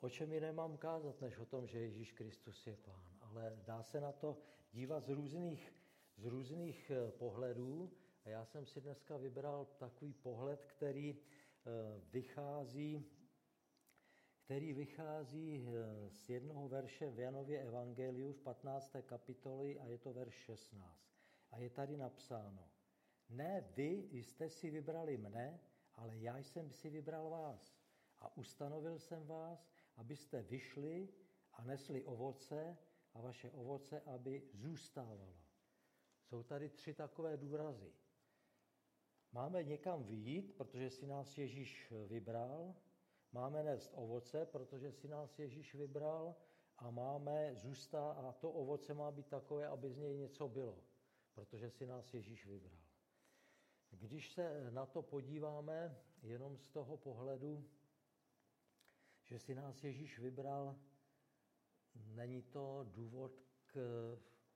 o čem ji nemám kázat, než o tom, že Ježíš Kristus je pán. Ale dá se na to dívat z různých, z různých eh, pohledů. A já jsem si dneska vybral takový pohled, který eh, vychází, který vychází eh, z jednoho verše v Janově Evangeliu v 15. kapitoli a je to verš 16. A je tady napsáno, ne vy jste si vybrali mne, ale já jsem si vybral vás a ustanovil jsem vás, abyste vyšli a nesli ovoce a vaše ovoce, aby zůstávalo. Jsou tady tři takové důrazy. Máme někam vyjít, protože si nás Ježíš vybral, máme nést ovoce, protože si nás Ježíš vybral a máme zůstat a to ovoce má být takové, aby z něj něco bylo, protože si nás Ježíš vybral. Když se na to podíváme jenom z toho pohledu, že si nás Ježíš vybral, není to důvod k,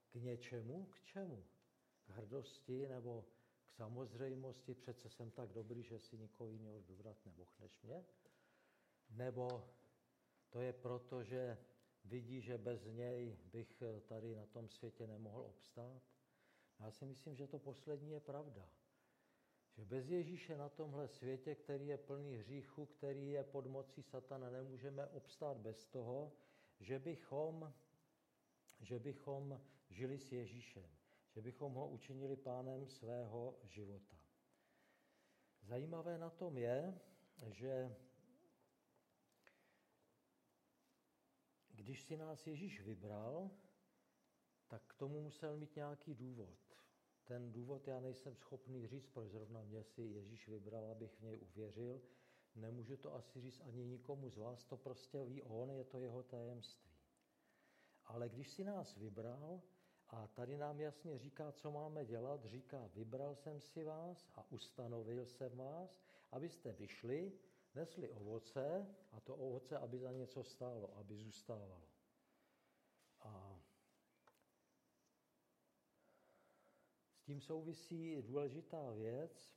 k něčemu? K čemu? K hrdosti nebo k samozřejmosti? Přece jsem tak dobrý, že si nikoho jiného vybrat nemohl než mě? Nebo to je proto, že vidí, že bez něj bych tady na tom světě nemohl obstát? Já si myslím, že to poslední je pravda. Že bez Ježíše na tomhle světě, který je plný hříchu, který je pod mocí satana, nemůžeme obstát bez toho, že bychom, že bychom žili s Ježíšem, že bychom ho učinili pánem svého života. Zajímavé na tom je, že když si nás Ježíš vybral, tak k tomu musel mít nějaký důvod. Ten důvod já nejsem schopný říct, proč zrovna mě si Ježíš vybral, abych v něj uvěřil. Nemůžu to asi říct ani nikomu z vás, to prostě ví on, je to jeho tajemství. Ale když si nás vybral, a tady nám jasně říká, co máme dělat, říká, vybral jsem si vás a ustanovil jsem vás, abyste vyšli, nesli ovoce a to ovoce, aby za něco stálo, aby zůstávalo. Tím souvisí důležitá věc.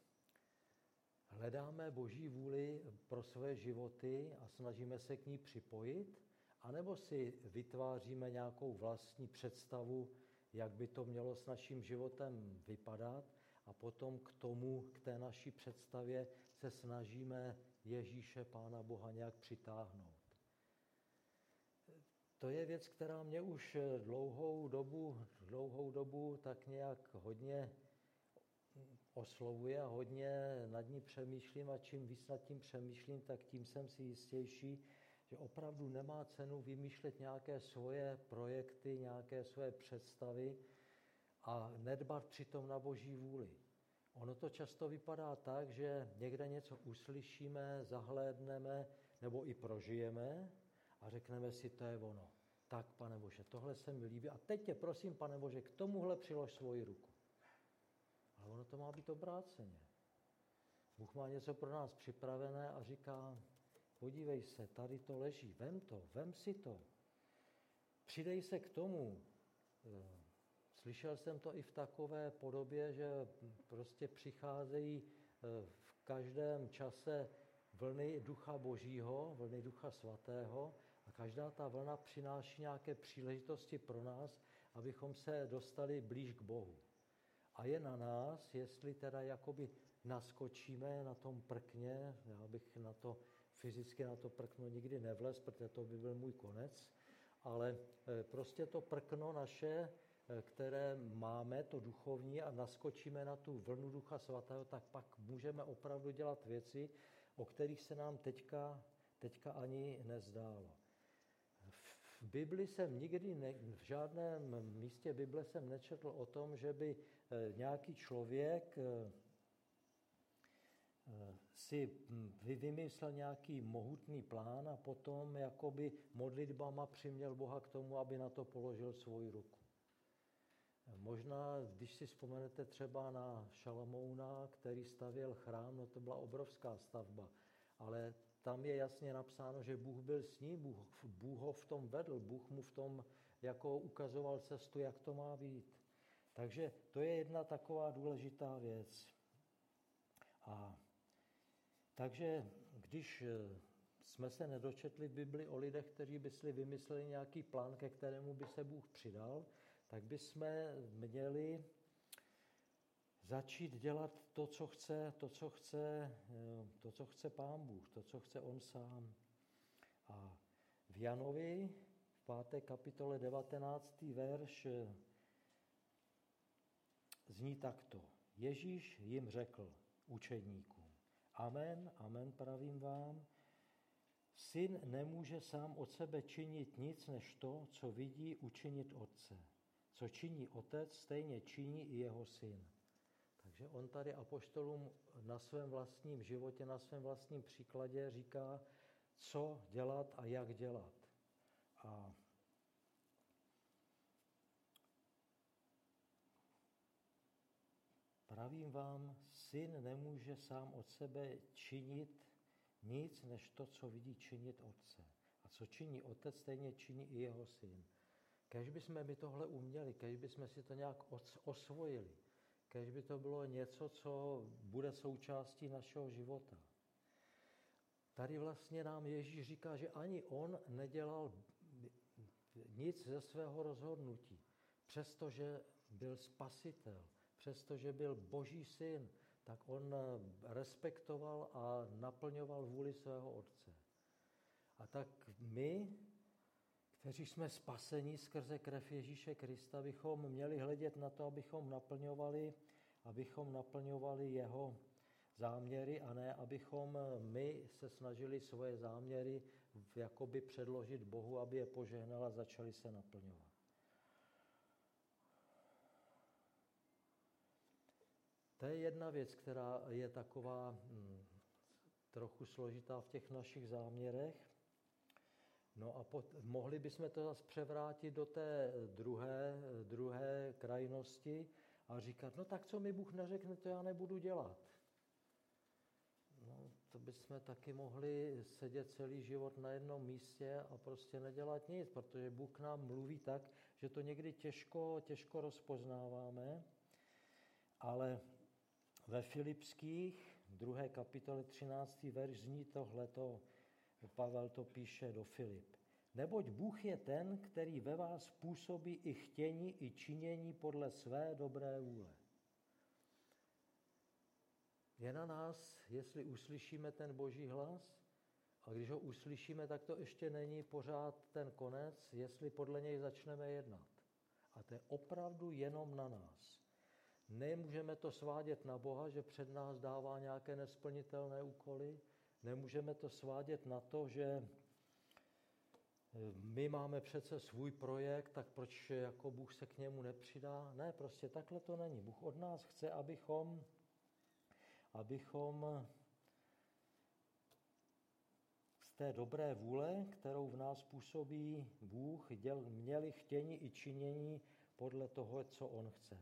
Hledáme Boží vůli pro své životy a snažíme se k ní připojit, anebo si vytváříme nějakou vlastní představu, jak by to mělo s naším životem vypadat a potom k tomu, k té naší představě se snažíme Ježíše, Pána Boha nějak přitáhnout. To je věc, která mě už dlouhou dobu, dlouhou dobu tak nějak hodně oslovuje a hodně nad ní přemýšlím a čím víc nad tím přemýšlím, tak tím jsem si jistější, že opravdu nemá cenu vymýšlet nějaké svoje projekty, nějaké svoje představy a nedbat přitom na boží vůli. Ono to často vypadá tak, že někde něco uslyšíme, zahlédneme nebo i prožijeme a řekneme si, to je ono. Tak, pane Bože, tohle se mi líbí. A teď tě prosím, pane Bože, k tomuhle přilož svoji ruku. Ale ono to má být obráceně. Bůh má něco pro nás připravené a říká, podívej se, tady to leží, vem to, vem si to. Přidej se k tomu. Eh, slyšel jsem to i v takové podobě, že prostě přicházejí eh, v každém čase vlny ducha božího, vlny ducha svatého každá ta vlna přináší nějaké příležitosti pro nás, abychom se dostali blíž k Bohu. A je na nás, jestli teda jakoby naskočíme na tom prkně, já bych na to fyzicky na to prkno nikdy nevlez, protože to by byl můj konec, ale e, prostě to prkno naše, e, které máme, to duchovní, a naskočíme na tu vlnu Ducha Svatého, tak pak můžeme opravdu dělat věci, o kterých se nám teďka, teďka ani nezdálo. V Bibli jsem nikdy, ne, v žádném místě Bible jsem nečetl o tom, že by eh, nějaký člověk eh, eh, si hm, vymyslel nějaký mohutný plán a potom jakoby modlitbama přiměl Boha k tomu, aby na to položil svoji ruku. Možná, když si vzpomenete třeba na Šalamouna, který stavěl chrám, no to byla obrovská stavba, ale tam je jasně napsáno, že Bůh byl s ním, Bůh, Bůh ho v tom vedl, Bůh mu v tom jako ukazoval cestu, jak to má být. Takže to je jedna taková důležitá věc. A takže když jsme se nedočetli v Bibli o lidech, kteří by si vymysleli nějaký plán, ke kterému by se Bůh přidal, tak by jsme měli začít dělat to, co chce, to, co chce, eh, to, co chce Pán Bůh, to, co chce On sám. A v Janovi v páté kapitole 19. verš eh, zní takto. Ježíš jim řekl učedníkům, amen, amen pravím vám, syn nemůže sám od sebe činit nic než to, co vidí učinit otce. Co činí otec, stejně činí i jeho syn. Takže on tady apoštolům na svém vlastním životě, na svém vlastním příkladě říká, co dělat a jak dělat. A pravím vám, syn nemůže sám od sebe činit nic, než to, co vidí činit otce. A co činí otec, stejně činí i jeho syn. Kež bychom my tohle uměli, kež bychom si to nějak osvojili, kež by to bylo něco, co bude součástí našeho života. Tady vlastně nám Ježíš říká, že ani on nedělal nic ze svého rozhodnutí, přestože byl spasitel, přestože byl boží syn, tak on respektoval a naplňoval vůli svého otce. A tak my, kteří jsme spaseni skrze krev Ježíše Krista, bychom měli hledět na to, abychom naplňovali, abychom naplňovali jeho záměry a ne, abychom my se snažili svoje záměry jakoby předložit Bohu, aby je požehnal a začali se naplňovat. To je jedna věc, která je taková hm, trochu složitá v těch našich záměrech. No a pot, mohli bychom to zase převrátit do té druhé, druhé krajnosti a říkat, no tak co mi Bůh neřekne, to já nebudu dělat. No, to bychom taky mohli sedět celý život na jednom místě a prostě nedělat nic, protože Bůh nám mluví tak, že to někdy těžko, těžko rozpoznáváme, ale ve Filipských, druhé kapitole 13. verš zní tohleto, Pavel to píše do Filip. Neboť Bůh je ten, který ve vás působí i chtění, i činění podle své dobré vůle. Je na nás, jestli uslyšíme ten boží hlas, a když ho uslyšíme, tak to ještě není pořád ten konec, jestli podle něj začneme jednat. A to je opravdu jenom na nás. Nemůžeme to svádět na Boha, že před nás dává nějaké nesplnitelné úkoly. Nemůžeme to svádět na to, že eh, my máme přece svůj projekt, tak proč jako Bůh se k němu nepřidá? Ne, prostě takhle to není. Bůh od nás chce, abychom, abychom z té dobré vůle, kterou v nás působí Bůh, děl, měli chtění i činění podle toho, co On chce.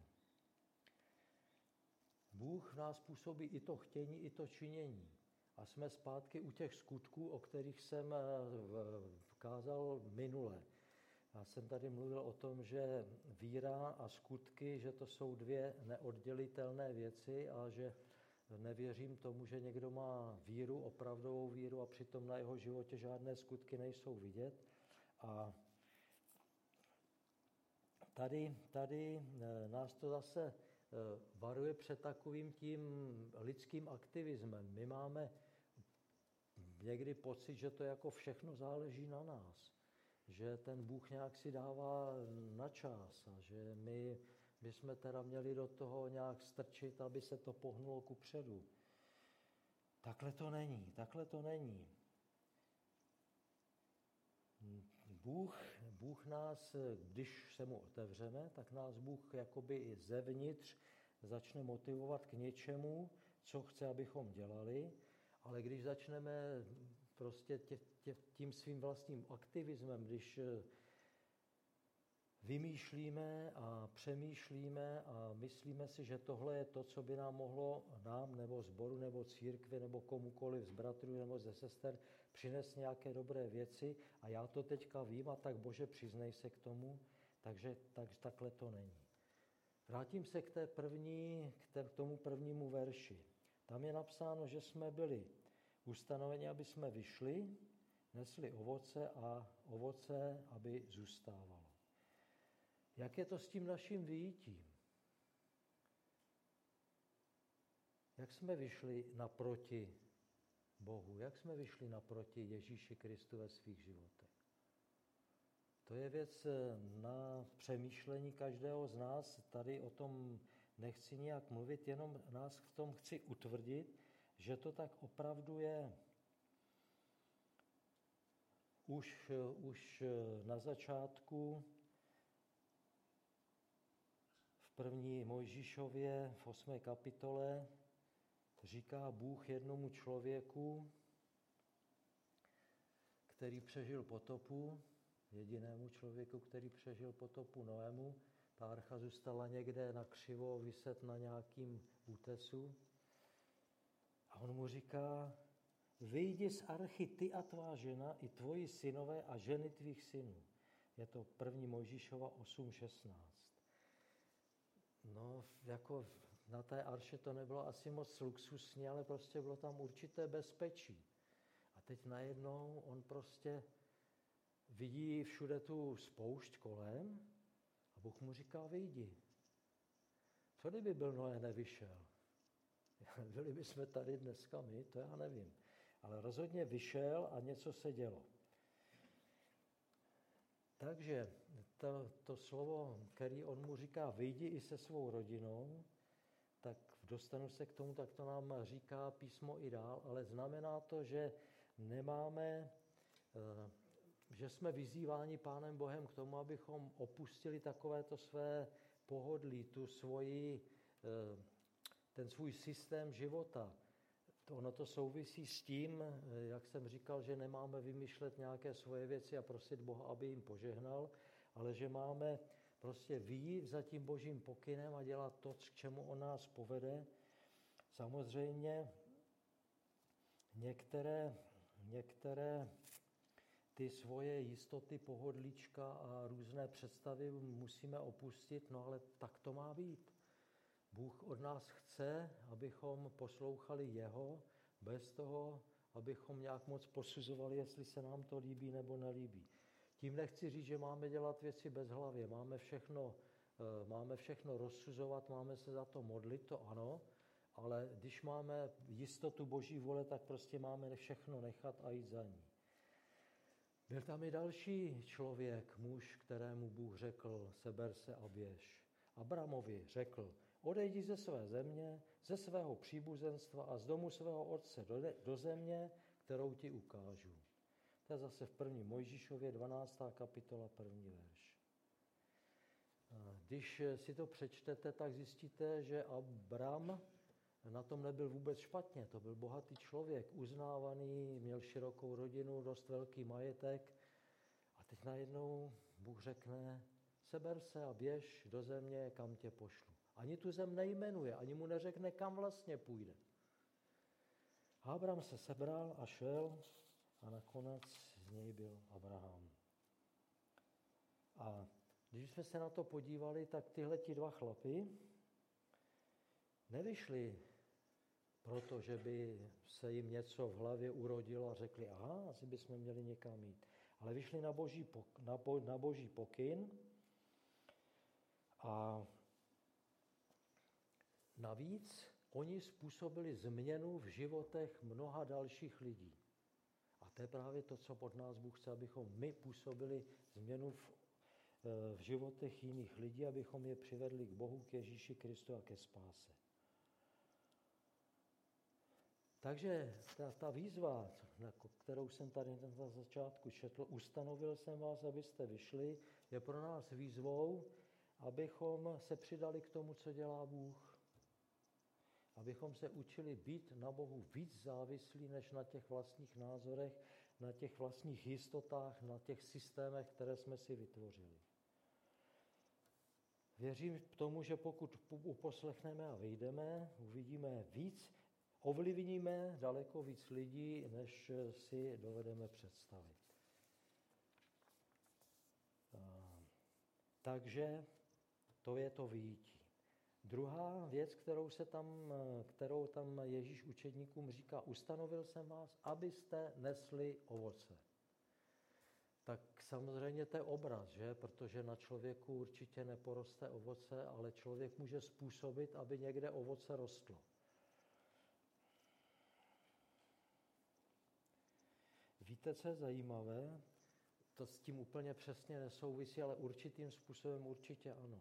Bůh v nás působí i to chtění, i to činění. A jsme zpátky u těch skutků, o kterých jsem eh, kázal minule. Já jsem tady mluvil o tom, že víra a skutky, že to jsou dvě neoddělitelné věci a že nevěřím tomu, že někdo má víru, opravdovou víru a přitom na jeho životě žádné skutky nejsou vidět. A tady, tady eh, nás to zase Eh, varuje před takovým tím lidským aktivismem. My máme někdy pocit, že to jako všechno záleží na nás. Že ten Bůh nějak si dává na čas a že my bychom teda měli do toho nějak strčit, aby se to pohnulo ku předu. Takhle to není, takhle to není. Bůh, Bůh nás, když se mu otevřeme, tak nás Bůh jakoby i zevnitř začne motivovat k něčemu, co chce, abychom dělali, ale když začneme prostě tě, tě, tím svým vlastním aktivismem, když vymýšlíme a přemýšlíme a myslíme si, že tohle je to, co by nám mohlo nám nebo zboru nebo církvi nebo komukoliv z bratrů nebo ze sester přinést nějaké dobré věci a já to teďka vím a tak Bože přiznej se k tomu, takže tak, takhle to není. Vrátím se k, té první, k, k tomu prvnímu verši. Tam je napsáno, že jsme byli ustanoveni, aby jsme vyšli nesli ovoce a ovoce, aby zůstávalo. Jak je to s tím naším vyjítím? Jak jsme vyšli naproti Bohu? Jak jsme vyšli naproti Ježíši Kristu ve svých životech? To je věc na přemýšlení každého z nás. Tady o tom nechci nijak mluvit, jenom nás v tom chci utvrdit, že to tak opravdu je. Už, už na začátku v první Mojžíšově v 8. kapitole říká Bůh jednomu člověku, který přežil potopu, jedinému člověku, který přežil potopu Noému. Archa zůstala někde na křivo vyset na nějakým útesu. A on mu říká, vyjdi z archy ty a tvá žena i tvoji synové a ženy tvých synů. Je to první Mojžíšova 8.16. No, jako na té arše to nebylo asi moc luxusní, ale prostě bylo tam určité bezpečí. A teď najednou on prostě vidí všude tu spoušť kolem Bůh mu říká, vyjdi. Co kdyby byl Noé nevyšel? Byli bychom tady dneska my, to já nevím. Ale rozhodně vyšel a něco se dělo. Takže to, to slovo, který on mu říká, vyjdi i se svou rodinou, tak dostanu se k tomu, tak to nám říká písmo i dál, ale znamená to, že nemáme, eh, že jsme vyzýváni Pánem Bohem k tomu, abychom opustili takovéto své pohodlí, tu svoji, eh, ten svůj systém života. Ono to souvisí s tím, eh, jak jsem říkal, že nemáme vymýšlet nějaké svoje věci a prosit Boha, aby jim požehnal, ale že máme prostě vyjít za tím božím pokynem a dělat to, k čemu on nás povede. Samozřejmě některé, některé ty svoje jistoty, pohodlíčka a různé představy musíme opustit, no ale tak to má být. Bůh od nás chce, abychom poslouchali Jeho, bez toho, abychom nějak moc posuzovali, jestli se nám to líbí nebo nelíbí. Tím nechci říct, že máme dělat věci bez hlavě, máme všechno, eh, máme všechno rozsuzovat, máme se za to modlit, to ano, ale když máme jistotu Boží vole, tak prostě máme všechno nechat a jít za ní. Byl tam i další člověk, muž, kterému Bůh řekl, seber se a běž. Abramovi řekl, odejdi ze své země, ze svého příbuzenstva a z domu svého otce do, do země, kterou ti ukážu. To je zase v první Mojžíšově 12. kapitola, první verš. Když si to přečtete, tak zjistíte, že Abram na tom nebyl vůbec špatně. To byl bohatý člověk, uznávaný, měl širokou rodinu, dost velký majetek. A teď najednou Bůh řekne, seber se a běž do země, kam tě pošlu. Ani tu zem nejmenuje, ani mu neřekne, kam vlastně půjde. Abram se sebral a šel a nakonec z něj byl Abraham. A když jsme se na to podívali, tak tyhle ti dva chlapy nevyšli proto, že by se jim něco v hlavě urodilo a řekli, aha, asi bychom měli někam jít. Ale vyšli na boží, na, bo, na boží pokyn a navíc oni způsobili změnu v životech mnoha dalších lidí. A to je právě to, co pod nás Bůh chce, abychom my působili změnu v, eh, v životech jiných lidí, abychom je přivedli k Bohu, k Ježíši Kristu a ke spáse. Takže ta, ta výzva, kterou jsem tady na začátku četl, ustanovil jsem vás, abyste vyšli, je pro nás výzvou, abychom se přidali k tomu, co dělá Bůh abychom se učili být na Bohu víc závislí než na těch vlastních názorech, na těch vlastních jistotách, na těch systémech, které jsme si vytvořili. Věřím tomu, že pokud uposlechneme a vyjdeme, uvidíme víc, ovlivníme daleko víc lidí, než si dovedeme představit. Takže to je to výjití. Druhá věc, kterou, se tam, kterou tam Ježíš učedníkům říká, ustanovil jsem vás, abyste nesli ovoce. samozřejmě to je obraz, že? protože na člověku určitě neporoste ovoce, ale člověk může způsobit, aby někde ovoce rostlo. Víte, co je zajímavé? To s tím úplně přesně nesouvisí, ale určitým způsobem určitě ano.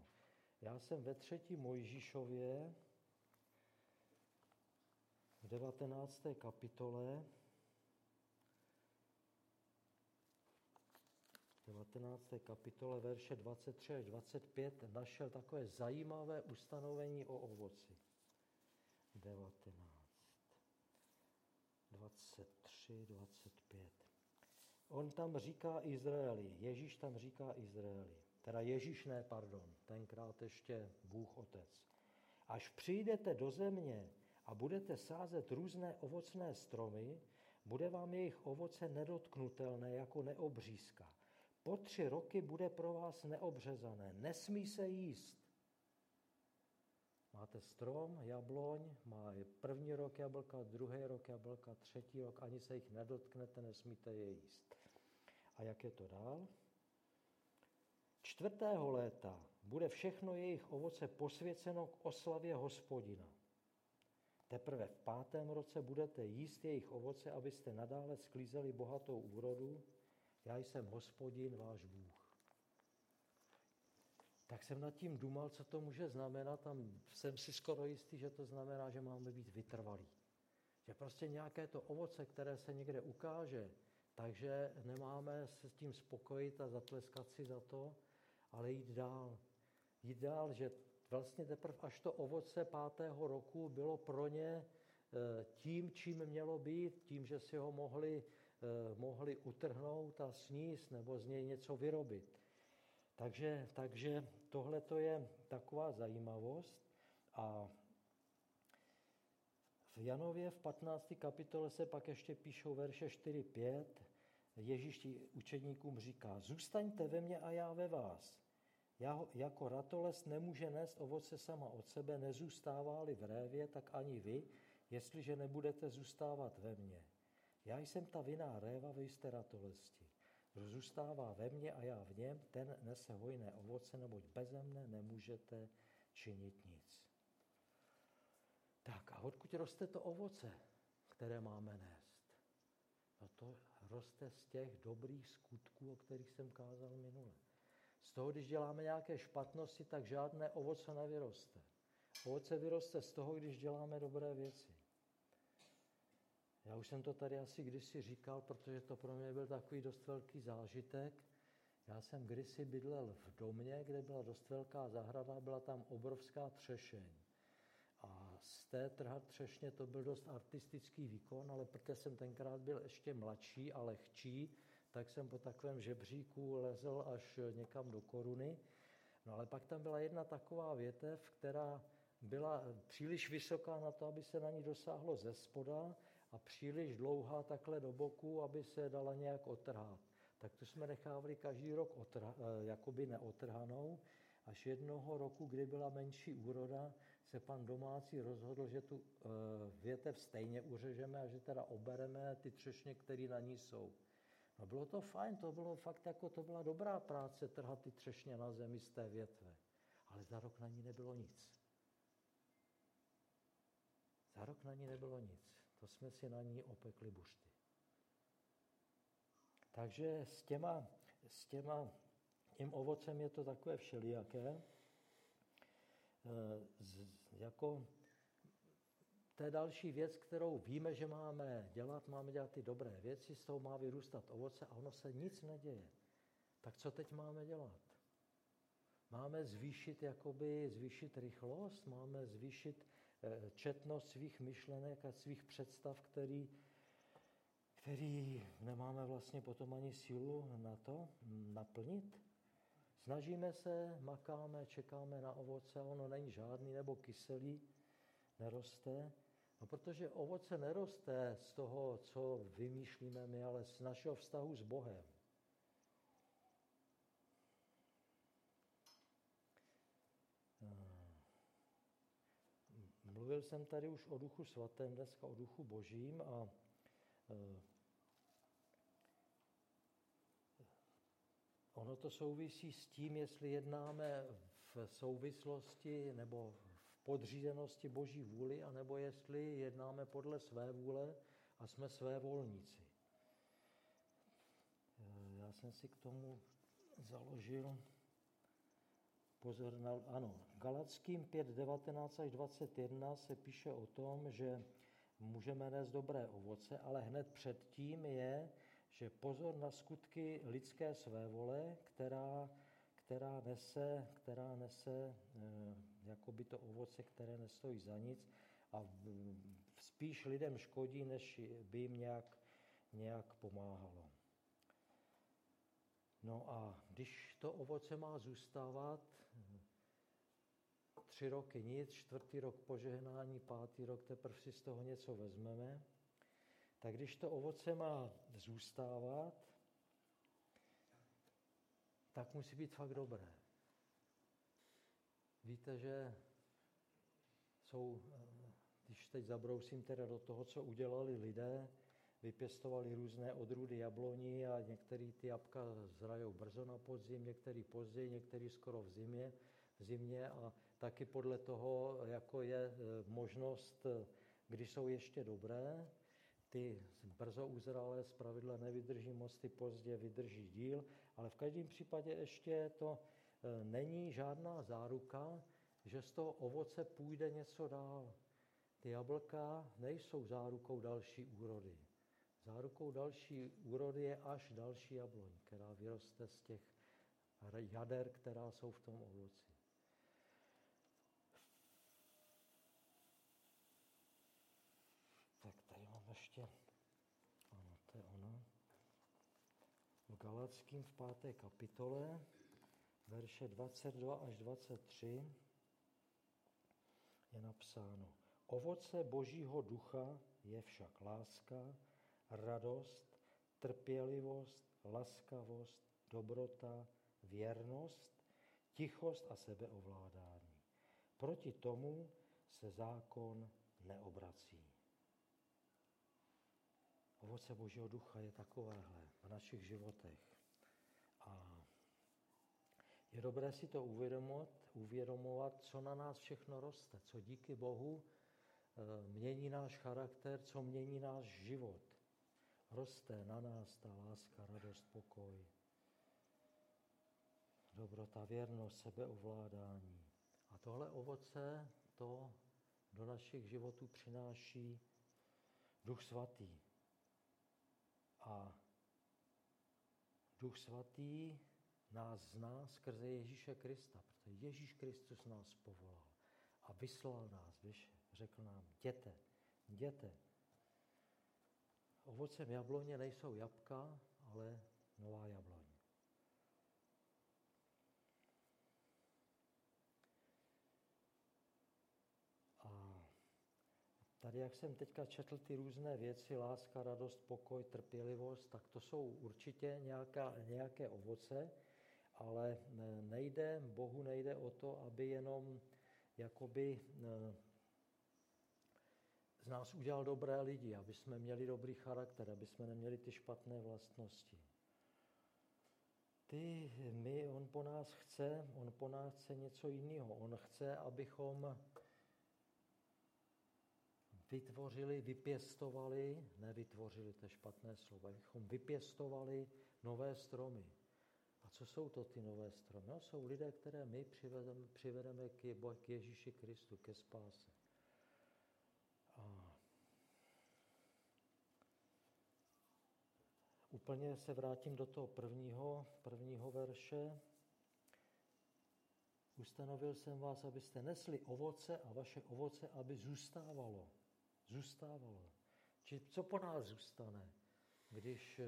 Já jsem ve třetí Mojžíšově v 19. kapitole 19. kapitole verše 23 až 25 našel takové zajímavé ustanovení o ovoci. 19. 23, 25. On tam říká Izraeli, Ježíš tam říká Izraeli, teda Ježíš ne, pardon, tenkrát ještě Bůh Otec. Až přijdete do země a budete sázet různé ovocné stromy, bude vám jejich ovoce nedotknutelné jako neobřízka. Po tři roky bude pro vás neobřezané, nesmí se jíst. Máte strom, jabloň, má první rok jablka, druhý rok jablka, třetí rok, ani se jich nedotknete, nesmíte je jíst. A jak je to dál? Čtvrtého léta bude všechno jejich ovoce posvěceno k oslavě hospodina. Teprve v pátém roce budete jíst jejich ovoce, abyste nadále sklízeli bohatou úrodu. Já jsem hospodin, váš Bůh. Tak jsem nad tím dumal, co to může znamenat a jsem si skoro jistý, že to znamená, že máme být vytrvalí. Že prostě nějaké to ovoce, které se někde ukáže, takže nemáme se s tím spokojit a zatleskat si za to, ale jít dál. Jít dál, že vlastně teprve až to ovoce pátého roku bylo pro ně eh, tím, čím mělo být, tím, že si ho mohli, eh, mohli utrhnout a sníst nebo z něj něco vyrobit. Takže, takže tohle to je taková zajímavost a v Janově v 15. kapitole se pak ještě píšou verše 4-5. Ježíš učedníkům říká, zůstaňte ve mně a já ve vás. Já, jako ratoles nemůže nést ovoce sama od sebe, nezůstává-li v révě, tak ani vy, jestliže nebudete zůstávat ve mně. Já jsem ta viná réva, vy jste ratolesti. Kdo zůstává ve mně a já v něm, ten nese hojné ovoce, neboť beze mne nemůžete činit nic. Tak a odkud roste to ovoce, které máme nést? No to roste z těch dobrých skutků, o kterých jsem kázal minule. Z toho, když děláme nějaké špatnosti, tak žádné ovoce nevyroste. Ovoce vyroste z toho, když děláme dobré věci. Já už jsem to tady asi kdysi říkal, protože to pro mě byl takový dost velký zážitek. Já jsem kdysi bydlel v domě, kde byla dost velká zahrada, byla tam obrovská třešeň. A z té trhat třešně to byl dost artistický výkon, ale protože jsem tenkrát byl ještě mladší a lehčí, tak jsem po takovém žebříku lezl až někam do koruny. No ale pak tam byla jedna taková větev, která byla příliš vysoká na to, aby se na ní dosáhlo ze spoda a příliš dlouhá takhle do boku, aby se dala nějak otrhat. Tak to jsme nechávali každý rok otrha, eh, jakoby neotrhanou. Až jednoho roku, kdy byla menší úroda, se pan domácí rozhodl, že tu eh, větev stejně uřežeme a že teda obereme ty třešně, které na ní jsou. No bylo to fajn, to bylo fakt jako, to byla dobrá práce trhat ty třešně na zemi z té větve. Ale za rok na ní nebylo nic. Za rok na ní nebylo nic. To jsme si na ní opekli bušty. Takže s těma, s těma tím ovocem je to takové všelijaké. E, z, jako to je další věc, kterou víme, že máme dělat, máme dělat ty dobré věci, z toho má vyrůstat ovoce a ono se nic neděje. Tak co teď máme dělat? Máme zvýšit, jakoby, zvýšit rychlost, máme zvýšit četnost svých myšlenek a svých představ, který, který nemáme vlastně potom ani sílu na to naplnit. Snažíme se, makáme, čekáme na ovoce, ono není žádný nebo kyselý, neroste. No protože ovoce neroste z toho, co vymýšlíme my, ale z našeho vztahu s Bohem. Mluvil jsem tady už o duchu svatém, dneska o duchu božím a eh, ono to souvisí s tím, jestli jednáme v souvislosti nebo v podřízenosti Boží vůli, anebo jestli jednáme podle své vůle a jsme své volníci. Já jsem si k tomu založil pozor na, ano, Galackým 5, 19 až 21 se píše o tom, že můžeme nést dobré ovoce, ale hned předtím je, že pozor na skutky lidské svévole, která, která nese, která nese eh, jakoby to ovoce, které nestojí za nic a spíš lidem škodí, než by jim nějak, nějak pomáhalo. No a když to ovoce má zůstávat, tři roky nic, čtvrtý rok požehnání, pátý rok teprve si z toho něco vezmeme, tak když to ovoce má zůstávat, tak musí být fakt dobré. Víte, že jsou, když teď zabrousím teda do toho, co udělali lidé, vypěstovali různé odrůdy jabloní a některé ty jabka zrajou brzo na podzim, některý později, některý skoro v zimě, v zimě a taky podle toho, jako je e, možnost, e, když jsou ještě dobré, ty brzo uzralé z pravidla nevydrží moc, ty pozdě vydrží díl, ale v každém případě ještě to e, není žádná záruka, že z toho ovoce půjde něco dál. Ty jablka nejsou zárukou další úrody. Zárukou další úrody je až další jabloň, která vyroste z těch jader, která jsou v tom ovoci. Tak tady mám ještě, ano, to je ono. V Galackým v páté kapitole, verše 22 až 23, je napsáno, ovoce božího ducha je však láska, radost, trpělivost, laskavost, dobrota, věrnost, tichost a sebeovládání. Proti tomu se zákon neobrací. Ovoce Božího ducha je takovéhle v našich životech. A je dobré si to uvědomovat, uvědomovat, co na nás všechno roste, co díky Bohu eh, mění náš charakter, co mění náš život roste na nás ta láska, radost, pokoj, dobrota, věrnost, sebeovládání. A tohle ovoce to do našich životů přináší Duch Svatý. A Duch Svatý nás zná skrze Ježíše Krista, protože Ježíš Kristus nás povolal a vyslal nás, víš, řekl nám, jděte, jděte, Ovocem jabloně nejsou jabka, ale nová jabloň. Jak jsem teďka četl ty různé věci, láska, radost, pokoj, trpělivost, tak to jsou určitě nějaká, nějaké ovoce, ale nejde, Bohu nejde o to, aby jenom jakoby z nás udělal dobré lidi, aby jsme měli dobrý charakter, aby jsme neměli ty špatné vlastnosti. Ty, my, on po nás chce, on po nás chce něco jiného. On chce, abychom vytvořili, vypěstovali, nevytvořili, to je špatné slovo, abychom vypěstovali nové stromy. A co jsou to ty nové stromy? No, jsou lidé, které my přivedeme, přivedeme k Ježíši Kristu, ke spáse. A úplně se vrátím do toho prvního, prvního verše. Ustanovil jsem vás, abyste nesli ovoce a vaše ovoce, aby zůstávalo. Zůstávalo. Či co po nás zůstane, když,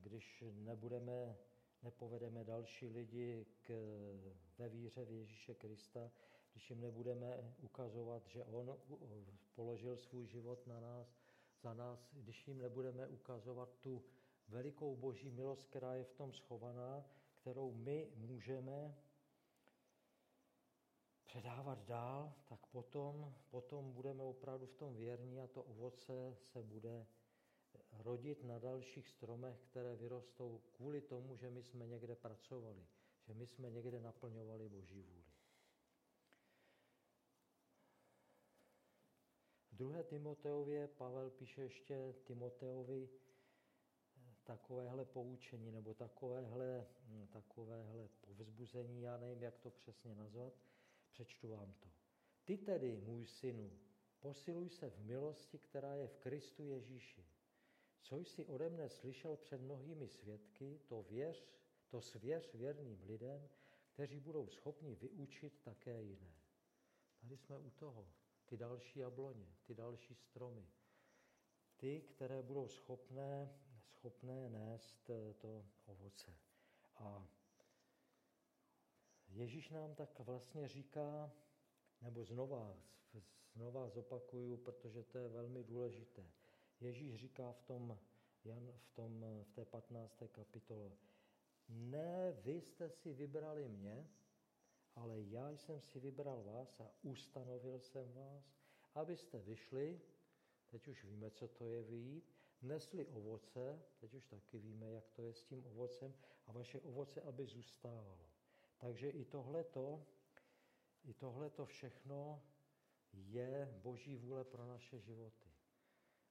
když nebudeme, nepovedeme další lidi k, ve víře v Ježíše Krista, když jim nebudeme ukazovat, že On položil svůj život na nás, za nás, když jim nebudeme ukazovat tu velikou boží milost, která je v tom schovaná, kterou my můžeme předávat dál, tak potom, potom budeme opravdu v tom věrní a to ovoce se bude, rodit na dalších stromech, které vyrostou kvůli tomu, že my jsme někde pracovali, že my jsme někde naplňovali Boží vůli. V druhé Timoteově Pavel píše ještě Timoteovi takovéhle poučení nebo takovéhle, takovéhle povzbuzení, já nevím, jak to přesně nazvat, přečtu vám to. Ty tedy, můj synu, posiluj se v milosti, která je v Kristu Ježíši. Co jsi ode mne slyšel před mnohými svědky, to, věř, to svěř věrným lidem, kteří budou schopni vyučit také jiné. Tady jsme u toho. Ty další jabloně, ty další stromy. Ty, které budou schopné, schopné nést eh, to ovoce. A Ježíš nám tak vlastně říká, nebo znova, znova zopakuju, protože to je velmi důležité. Ježíš říká v, tom, Jan, v, tom, v té 15. kapitole, ne, vy jste si vybrali mě, ale já jsem si vybral vás a ustanovil jsem vás, abyste vyšli, teď už víme, co to je vyjít, nesli ovoce, teď už taky víme, jak to je s tím ovocem, a vaše ovoce, aby zůstávalo. Takže i tohleto, i tohleto všechno je boží vůle pro naše životy.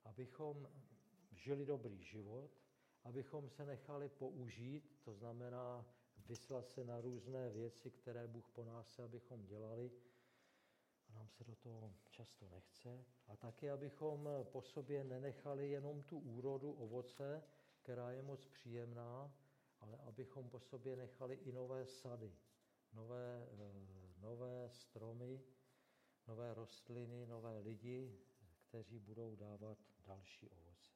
Abychom žili dobrý život, abychom se nechali použít, to znamená vyslat se na různé věci, které Bůh po nás chce, abychom dělali, a nám se do toho často nechce. A taky, abychom po sobě nenechali jenom tu úrodu ovoce, která je moc příjemná, ale abychom po sobě nechali i nové sady, nové, eh, nové stromy, nové rostliny, nové lidi, kteří budou dávat další ovoce.